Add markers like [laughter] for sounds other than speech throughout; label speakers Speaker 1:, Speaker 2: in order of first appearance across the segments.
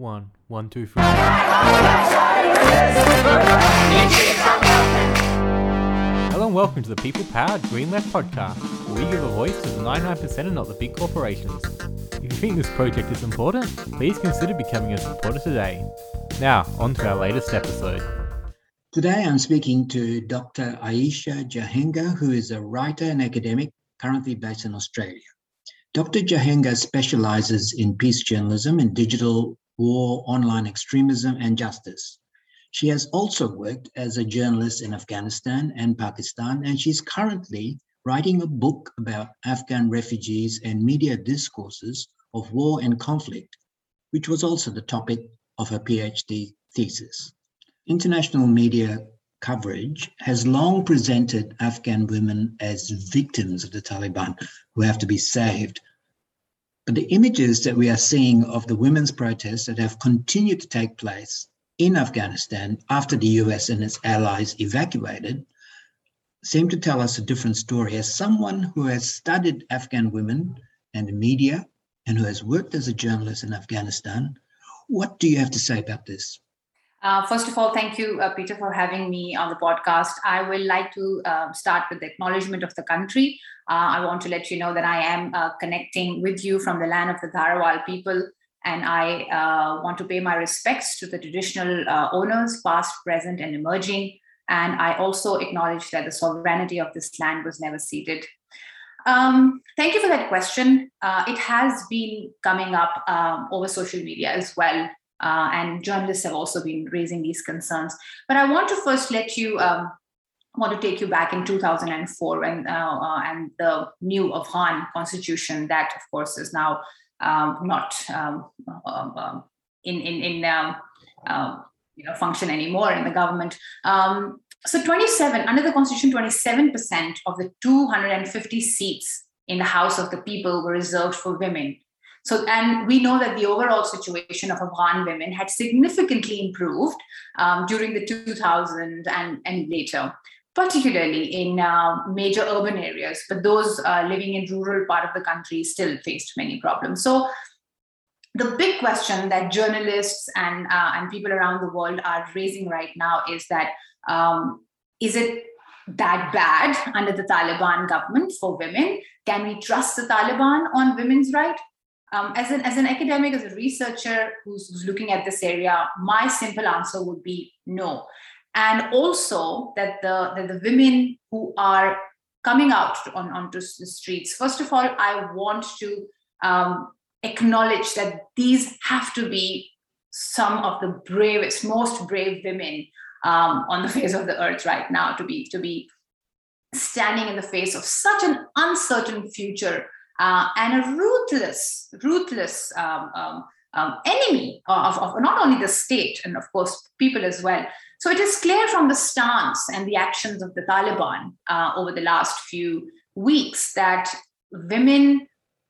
Speaker 1: One, one, two, three. Hello and welcome to the People Powered Green Left podcast, where we give a voice to the 99% and not the big corporations. If you think this project is important, please consider becoming a supporter today. Now, on to our latest episode.
Speaker 2: Today I'm speaking to Dr. Ayesha Jehangir, who is a writer and academic currently based in Australia. Dr. Jehangir specializes in peace journalism and digital war, online extremism, and justice. She has also worked as a journalist in Afghanistan and Pakistan, and she's currently writing a book about Afghan refugees and media discourses of war and conflict, which was also the topic of her PhD thesis. International media coverage has long presented Afghan women as victims of the Taliban who have to be saved but the images that we are seeing of the women's protests that have continued to take place in Afghanistan after the US and its allies evacuated seem to tell us a different story. As someone who has studied Afghan women and media and who has worked as a journalist in Afghanistan, what do you have to say about this?
Speaker 3: Uh, first of all, thank you, uh, Peter, for having me on the podcast. I would like to uh, start with the acknowledgement of the country. Uh, I want to let you know that I am uh, connecting with you from the land of the Tharawal people, and I uh, want to pay my respects to the traditional owners, past, present, and emerging. And I also acknowledge that the sovereignty of this land was never ceded. Um, thank you for that question. it has been coming up um, over social media as well. Uh, and journalists have also been raising these concerns. But I want to first let you um, want to take you back in 2004 when uh, uh, and the new Afghan constitution that, of course, is now um, not um, um, um in in in um, you know function anymore in the government. so 27 under the constitution, 27 percent of the 250 seats in the House of the People were reserved for women. So, and we know that the overall situation of Afghan women had significantly improved um, during the 2000s and, and later, particularly in uh, major urban areas. But those uh, living in rural part of the country still faced many problems. So, the big question that journalists and uh, and people around the world are raising right now is that um, is it that bad under the Taliban government for women? Can we trust the Taliban on women's right? Um, as, an, as an academic, as a researcher who's, who's looking at this area, my simple answer would be no. And also that the, that the women who are coming out on, onto the streets, first of all, I want to um, acknowledge that these have to be some of the bravest, most brave women um, on the [laughs] face of the earth right now to be to be standing in the face of such an uncertain future uh, and a ruthless, ruthless um, um, um, enemy of, of, not only the state and, of course, people as well. So it is clear from the stance and the actions of the Taliban uh, over the last few weeks that women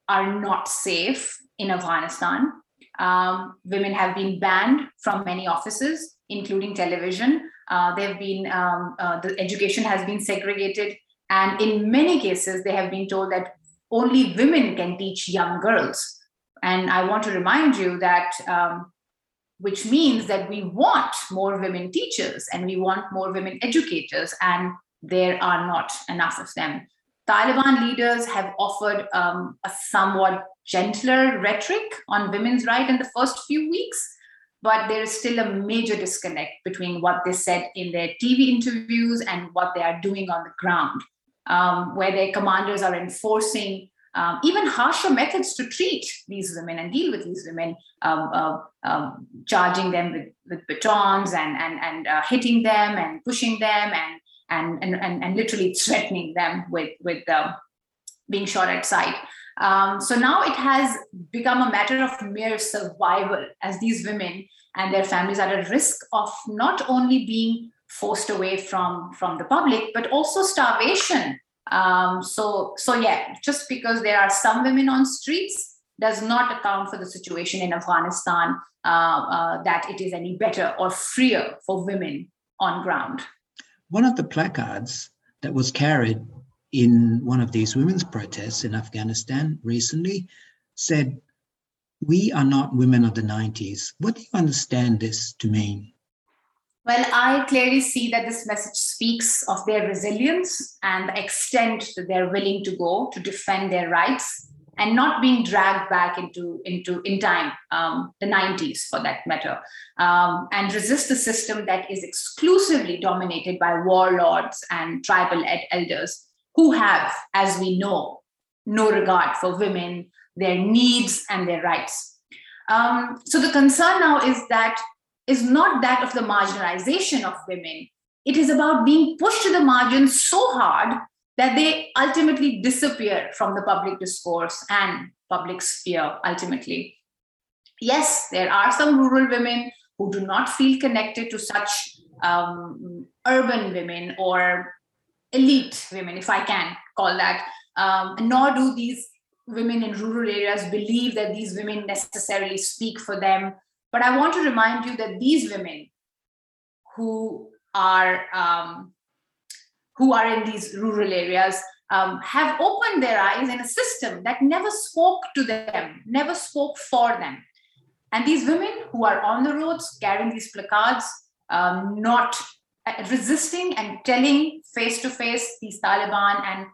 Speaker 3: are not safe in Afghanistan. Um, women have been banned from many offices, including television. Uh, they've been um, uh, the education has been segregated, and in many cases, they have been told that only women can teach young girls. And I want to remind you that, um, which means that we want more women teachers and we want more women educators, and there are not enough of them. Taliban leaders have offered um, a somewhat gentler rhetoric on women's rights in the first few weeks, but there is still a major disconnect between what they said in their TV interviews and what they are doing on the ground um, where their commanders are enforcing um, even harsher methods to treat these women and deal with these women, um, uh, um, charging them with, with batons and, and, and uh, hitting them and pushing them and, and, and, and, and literally threatening them with, with uh, being shot at sight. Um, so now it has become a matter of mere survival as these women and their families are at risk of not only being forced away from from the public but also starvation um, so so yeah just because there are some women on streets does not account for the situation in afghanistan uh, uh, that it is any better or freer for women on ground
Speaker 2: one of the placards that was carried in one of these women's protests in afghanistan recently said We are not women of the 90s. What do you understand this to mean?
Speaker 3: Well, I clearly see that this message speaks of their resilience and the extent that they're willing to go to defend their rights and not being dragged back into into in time um, the 90s for that matter um, and resist the system that is exclusively dominated by warlords and tribal ed- elders who have as we know no regard for women their needs and their rights. Um, so the concern now is that is not that of the marginalization of women. It is about being pushed to the margins so hard that they ultimately disappear from the public discourse and public sphere ultimately. Yes, there are some rural women who do not feel connected to such um, urban women or elite women, if I can call that, um, nor do these women in rural areas believe that these women necessarily speak for them but I want to remind you that these women who are um, who are in these rural areas um, have opened their eyes in a system that never spoke to them, never spoke for them. And these women who are on the roads carrying these placards, um, not uh, resisting and telling face to face these Taliban and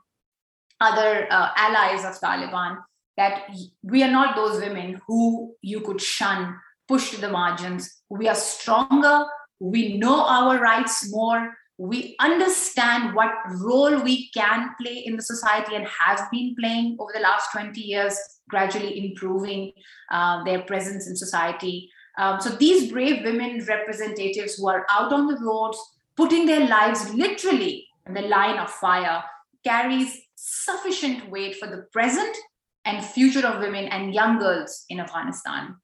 Speaker 3: other uh, allies of Taliban that we are not those women who you could shun pushed to the margins. We are stronger. We know our rights more. We understand what role we can play in the society and have been playing over the last 20 years, gradually improving uh, their presence in society. Um, so these brave women representatives who are out on the roads, putting their lives literally in the line of fire, carries sufficient weight for the present and future of women and young girls in Afghanistan.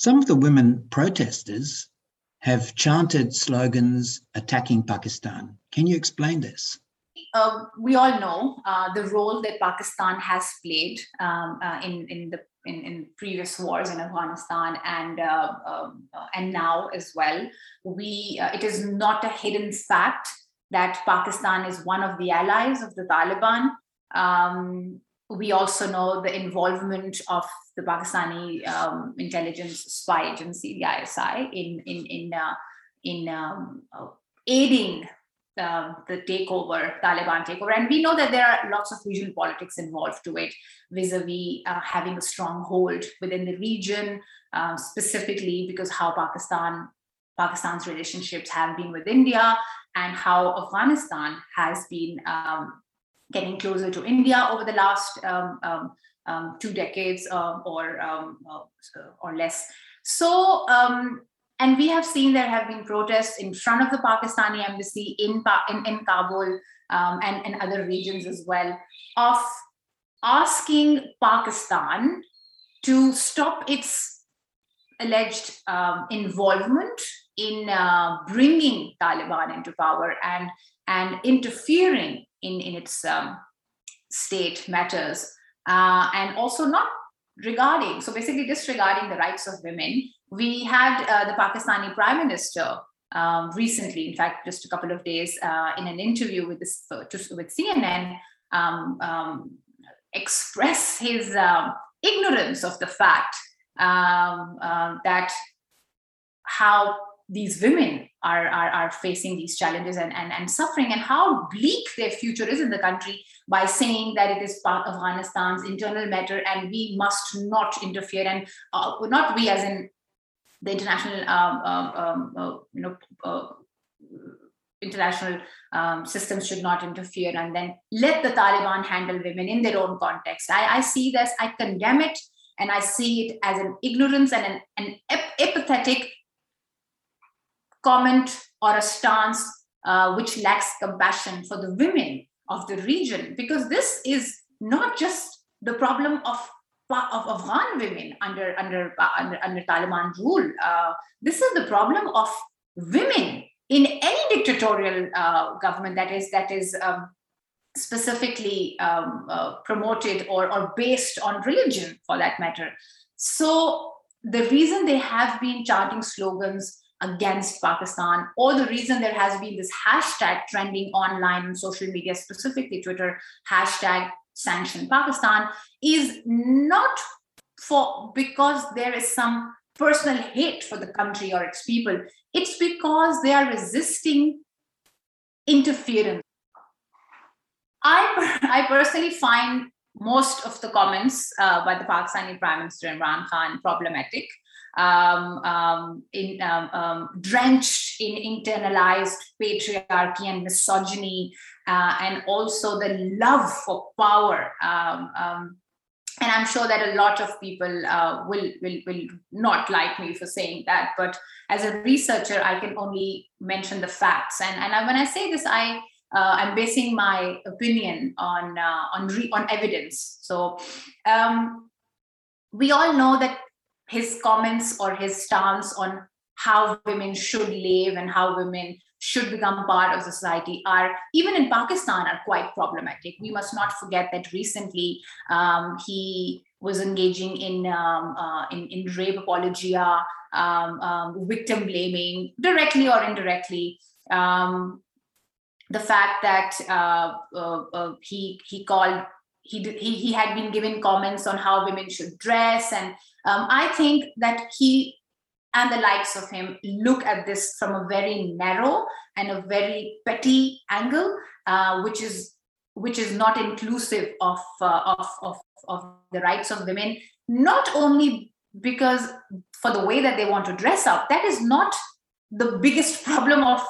Speaker 2: Some of the women protesters have chanted slogans attacking Pakistan. Can you explain this?
Speaker 3: Uh, we all know uh, the role that Pakistan has played um, uh, in in the in, in, previous wars in Afghanistan and uh, um, uh, and now as well. We uh, it is not a hidden fact that Pakistan is one of the allies of the Taliban. Um, we also know the involvement of the Pakistani um, intelligence spy agency, the ISI, in in in uh, in um, uh, aiding the, the takeover, Taliban takeover, and we know that there are lots of regional politics involved to it, vis-a-vis uh, having a strong hold within the region, um, specifically because how Pakistan Pakistan's relationships have been with India and how Afghanistan has been um, getting closer to India over the last um, um, um two decades um, or um, uh, or less. So, and we have seen there have been protests in front of the Pakistani embassy in in, in Kabul and in other regions as well of asking Pakistan to stop its alleged um, involvement in uh, bringing Taliban into power and and interfering in, in its um, state matters, uh, and also not regarding, so basically disregarding the rights of women. We had uh, the Pakistani Prime Minister um, recently, in fact, just a couple of days, uh, in an interview with this uh, with CNN, um, um, express his um, ignorance of the fact um, uh, that how these women are, are, are facing these challenges and, and, and suffering and how bleak their future is in the country by saying that it is part of Afghanistan's internal matter and we must not interfere and uh, not we as in the international um, um, um uh, you know uh, international um, systems should not interfere and then let the Taliban handle women in their own context. I, I see this, I condemn it, and I see it as an ignorance and an, an apathetic comment or a stance uh, which lacks compassion for the women of the region because this is not just the problem of of Afghan women under under under, under Taliban rule. Uh, this is the problem of women in any dictatorial uh, government that is that is um, specifically um, uh, promoted or, or based on religion, for that matter. So the reason they have been chanting slogans against Pakistan, or the reason there has been this hashtag trending online on social media, specifically Twitter, hashtag sanction Pakistan, is not for because there is some personal hate for the country or its people. It's because they are resisting interference. I, [laughs] I personally find most of the comments uh, by the Pakistani Prime Minister Imran Khan problematic, um, um, in, um, um drenched in internalized patriarchy and misogyny, uh, and also the love for power. Um, um, and I'm sure that a lot of people uh, will, will will not like me for saying that. But as a researcher, I can only mention the facts. And and when I say this, I uh, I'm basing my opinion on uh, on re- on evidence. So um, we all know that his comments or his stance on how women should live and how women should become part of society are even in pakistan are quite problematic. We must not forget that recently um, he was engaging in um, uh, in, in rape apologia um, um victim blaming directly or indirectly. Um, the fact that uh, uh, uh, he he called he, he he had been given comments on how women should dress and um, i think that he and the likes of him look at this from a very narrow and a very petty angle uh, which is which is not inclusive of, uh, of, of of the rights of women not only because for the way that they want to dress up that is not the biggest [laughs] problem of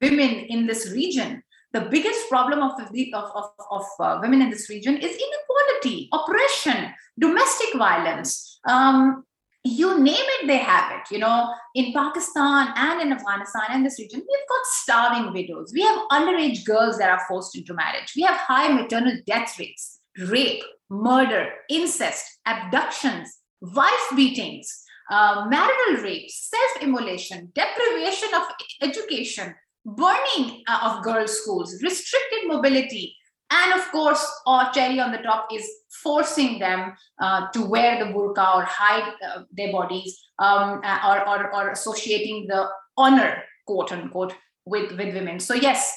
Speaker 3: women in this region the biggest problem of, the, of, of, of uh, women in this region is inequality oppression domestic violence. Um, you name it they have it you know. In pakistan and in afghanistan and this region we've got starving widows. We have underage girls that are forced into marriage. We have high maternal death rates rape murder incest abductions wife beatings uh, marital rape self-immolation deprivation of education burning uh, of girls' schools, restricted mobility, and of course, our cherry on the top is forcing them uh, to wear the burqa or hide uh, their bodies um, uh, or, or, or, associating the honor, quote unquote, with, with women. So, yes,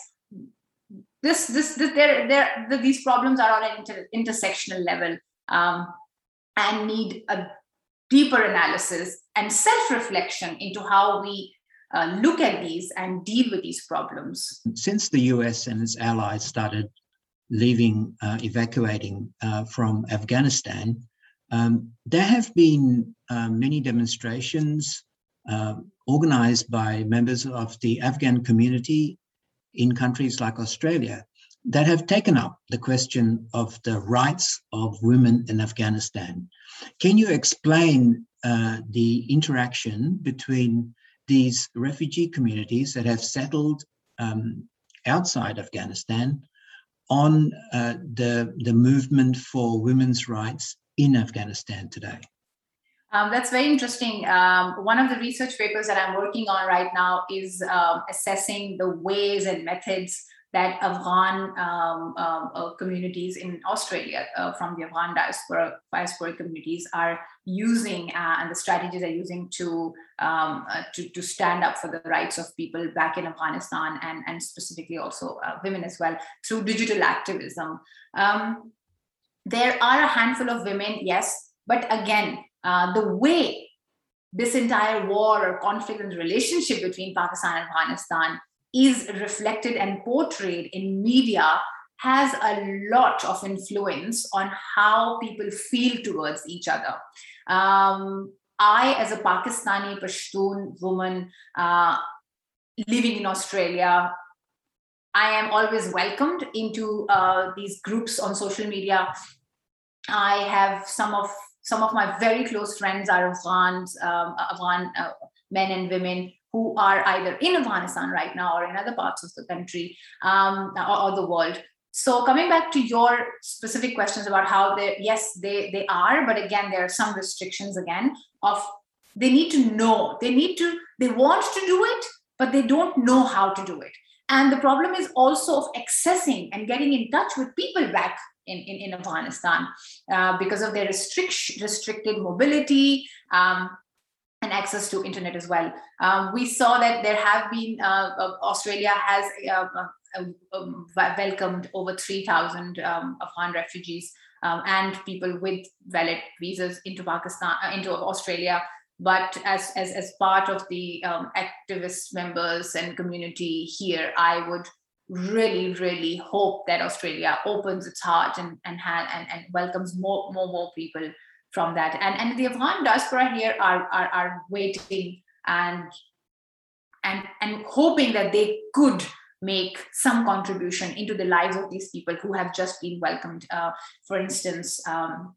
Speaker 3: this, this, this the, these problems are on an inter, intersectional level um, and need a deeper analysis and self reflection into how we uh, look at these and deal with these problems.
Speaker 2: Since the US and its allies started leaving, uh, evacuating uh, from Afghanistan, um, there have been uh, many demonstrations uh, organized by members of the Afghan community in countries like Australia that have taken up the question of the rights of women in Afghanistan. Can you explain uh, the interaction between these refugee communities that have settled um, outside Afghanistan on uh, the, the movement for women's rights in Afghanistan today?
Speaker 3: Um, that's very interesting. Um, one of the research papers that I'm working on right now is um, assessing the ways and methods that Afghan um, um, uh, communities in Australia uh, from the Afghan diaspora, diaspora communities are using uh, and the strategies they're using to, um, uh, to, to stand up for the rights of people back in Afghanistan and, and specifically also uh, women as well through digital activism. Um, there are a handful of women, yes, but again, uh, the way this entire war or conflict and relationship between Pakistan and Afghanistan is reflected and portrayed in media has a lot of influence on how people feel towards each other. Um, I, as a Pakistani Pashtun woman uh, living in Australia, I am always welcomed into uh, these groups on social media. I have some of some of my very close friends are Afghans, um, Afghan uh, men and women who are either in Afghanistan right now or in other parts of the country um, or, or, the world. So coming back to your specific questions about how they, yes, they they are, but again, there are some restrictions again of they need to know, they need to, they want to do it, but they don't know how to do it. And the problem is also of accessing and getting in touch with people back in, in, in Afghanistan uh, because of their restrict, restricted mobility, um, and access to internet as well. Um, we saw that there have been uh, uh, Australia has uh, uh um, welcomed over 3,000 um, Afghan refugees um, and people with valid visas into Pakistan, uh, into Australia. But as, as, as part of the um, activist members and community here, I would really, really hope that Australia opens its heart and and, and, and welcomes more, more, more people from that. And, and the Afghan diaspora here are, are, are waiting and, and, and hoping that they could make some contribution into the lives of these people who have just been welcomed. Uh, for instance, um,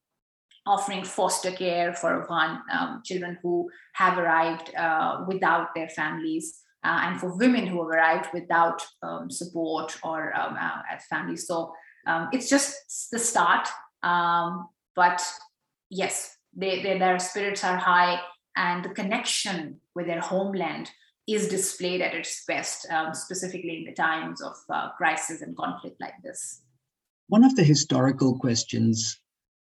Speaker 3: offering foster care for Afghan um, children who have arrived uh, without their families. Uh, and for women who have arrived without um, support or um, uh, families. So um, it's just the start. Um, but yes, they, they, their spirits are high and the connection with their homeland is displayed at its best, um, specifically in the times of uh, crisis and conflict like this.
Speaker 2: One of the historical questions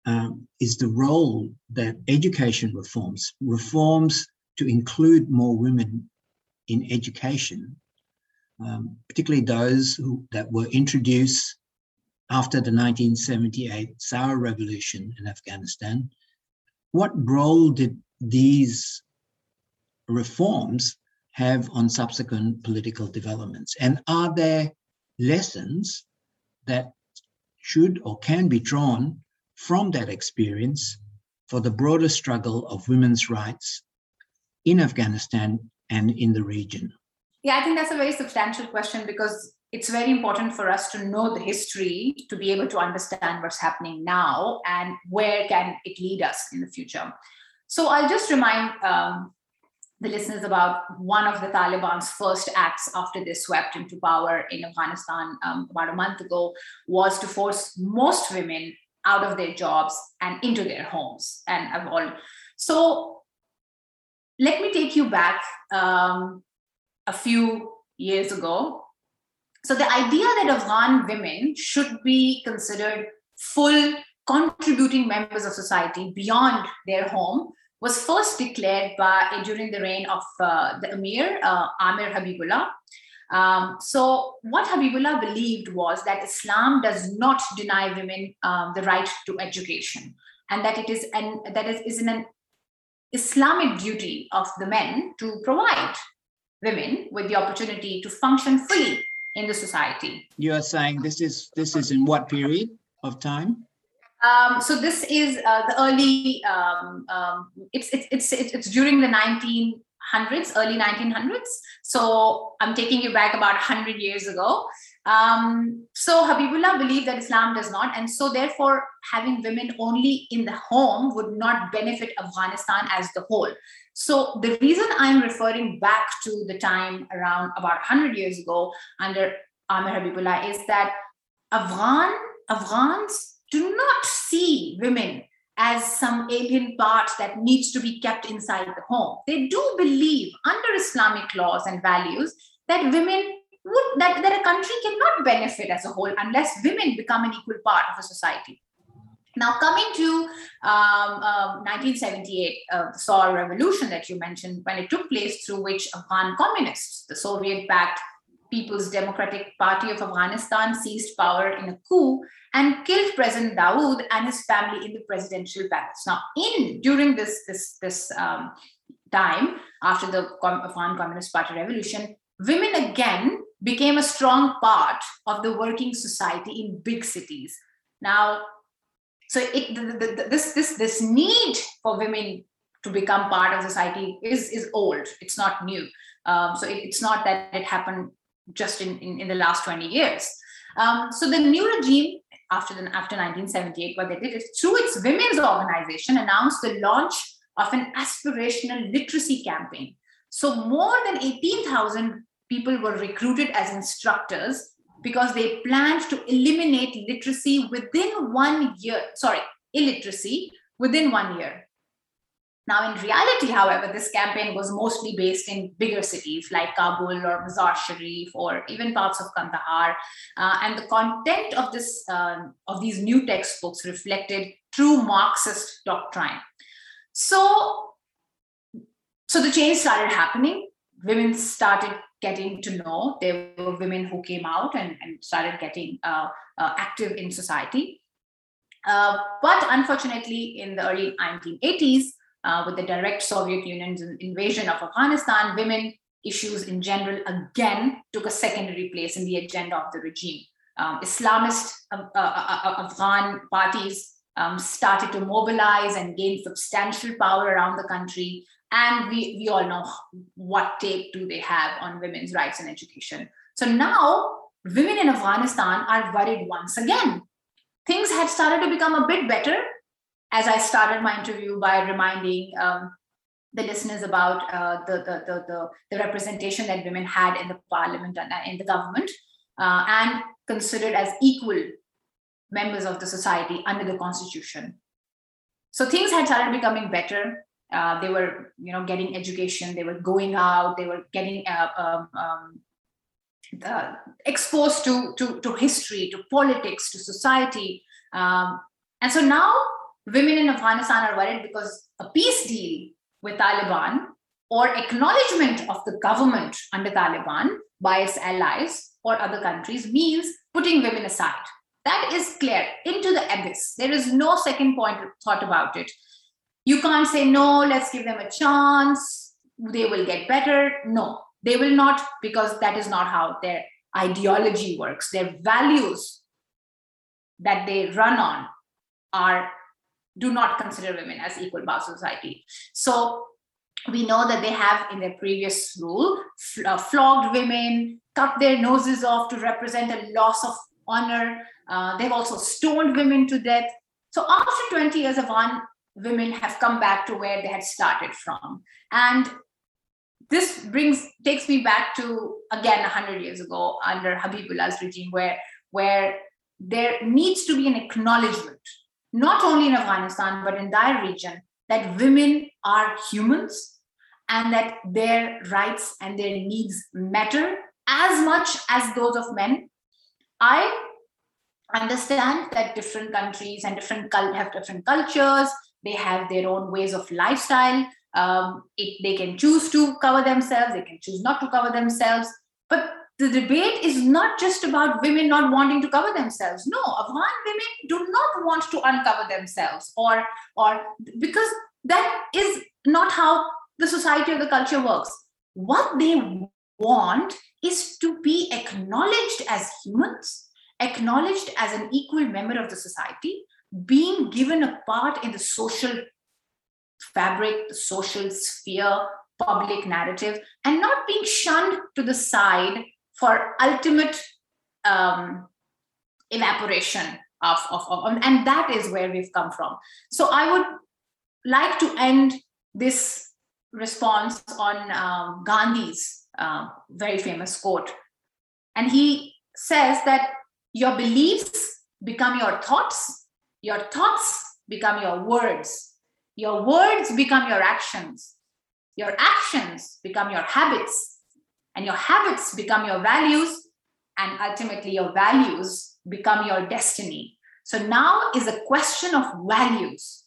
Speaker 2: um, is the role that education reforms, reforms to include more women in education, um, particularly those who, that were introduced after the 1978 Saur Revolution in Afghanistan. What role did these reforms have on subsequent political developments? And are there lessons that should or can be drawn from that experience for the broader struggle of women's rights in Afghanistan and in the region?
Speaker 3: Yeah, I think that's a very substantial question because it's very important for us to know the history to be able to understand what's happening now and where can it lead us in the future. So I'll just remind um, the listeners about one of the Taliban's first acts after they swept into power in Afghanistan um, about a month ago was to force most women out of their jobs and into their homes and all. So let me take you back um, a few years ago so the idea that Afghan women should be considered full contributing members of society beyond their home was first declared by during the reign of uh, the Emir uh, Amir Habibullah. Um, so what Habibullah believed was that Islam does not deny women um, the right to education, and that it is an that is, is an Islamic duty of the men to provide women with the opportunity to function fully in the society.
Speaker 2: You are saying this is this is in what period of time?
Speaker 3: Um, so this is uh, the early. Um, um, it's, it's it's it's during the 1900s, early 1900s. So I'm taking you back about 100 years ago. Um, so Habibullah believed that Islam does not, and so therefore having women only in the home would not benefit Afghanistan as the whole. So the reason I'm referring back to the time around about 100 years ago under Amir Habibullah is that Afghan Afghans do not see women as some alien part that needs to be kept inside the home. They do believe under Islamic laws and values that women would that, that a country cannot benefit as a whole unless women become an equal part of a society. Now, coming to um, um, 1978, uh, the Saur Revolution that you mentioned, when it took place, through which Afghan communists, the Soviet backed People's Democratic Party of Afghanistan, seized power in a coup and killed President Dawood and his family in the presidential palace. Now, in during this, this, this um, time, after the Afghan Communist Party revolution, women again became a strong part of the working society in big cities. Now, so it, the, the, this this this need for women to become part of society is is old. It's not new. Um, so it, it's not that it happened just in, in, in the last 20 years. Um, so the new regime after the, after 1978 what they did is through its women's organization announced the launch of an aspirational literacy campaign. So more than 18000 people were recruited as instructors because they planned to eliminate literacy within one year, sorry, illiteracy within one year. Now, in reality, however, this campaign was mostly based in bigger cities like Kabul or Mazar Sharif or even parts of Kandahar. Uh, and the content of, this, uh, of these new textbooks reflected true Marxist doctrine. So, so the change started happening. Women started getting to know. There were women who came out and, and started getting uh, uh, active in society. Uh, but unfortunately, in the early 1980s, uh, with the direct Soviet Union's invasion of Afghanistan, women issues in general again took a secondary place in the agenda of the regime. Um, Islamist uh, uh, uh Afghan parties um, started to mobilize and gain substantial power around the country. And we, we all know what take do they have on women's rights and education. So now women in Afghanistan are worried once again. Things had started to become a bit better as I started my interview by reminding um, the listeners about uh, the, the, the, the, the, representation that women had in the parliament and uh, in the government uh, and considered as equal members of the society under the constitution. So things had started becoming better. Uh, they were, you know, getting education. They were going out. They were getting uh, um, um, exposed to, to, to history, to politics, to society. Um, and so now women in Afghanistan are worried because a peace deal with Taliban or acknowledgement of the government under Taliban by its allies or other countries means putting women aside. That is clear into the abyss. There is no second point thought about it. You can't say, no, let's give them a chance. They will get better. No, they will not, because that is not how their ideology works. Their values that they run on are do not consider women as equal parts of society. So we know that they have in their previous rule uh, flogged women, cut their noses off to represent a loss of honor. Uh, they've also stoned women to death. So after 20 years of on, women have come back to where they had started from. And this brings takes me back to again 100 years ago under Habibullah's regime, where where there needs to be an acknowledgement not only in Afghanistan, but in that region, that women are humans and that their rights and their needs matter as much as those of men. I understand that different countries and different have different cultures. They have their own ways of lifestyle. Um, it, they can choose to cover themselves. They can choose not to cover themselves. But the debate is not just about women not wanting to cover themselves. No, Afghan women do not want to uncover themselves, or or because that is not how the society or the culture works. What they want is to be acknowledged as humans, acknowledged as an equal member of the society, being given a part in the social fabric, the social sphere, public narrative, and not being shunned to the side for ultimate um, evaporation of, of, of, and that is where we've come from. So i would like to end this response on um, gandhi's uh, very famous quote. And he says that your beliefs become your thoughts your thoughts become your words. Your words become your actions. Your actions become your habits. And your habits become your values. And ultimately your values become your destiny. So now is a question of values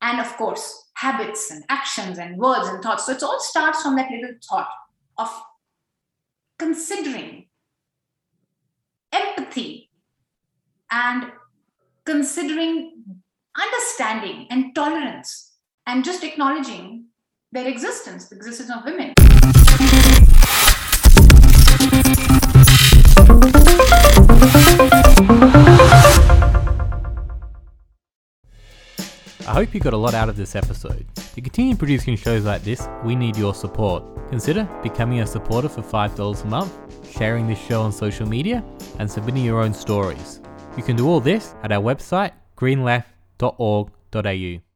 Speaker 3: and of course habits and actions and words and thoughts. So it all starts from that little thought of considering empathy and considering understanding and tolerance and just acknowledging their existence the existence of women
Speaker 1: I hope you got a lot out of this episode. To continue producing shows like this, we need your support. Consider becoming a supporter for $5 a month, sharing this show on social media, and submitting your own stories. You can do all this at our website, greenleft.org.au.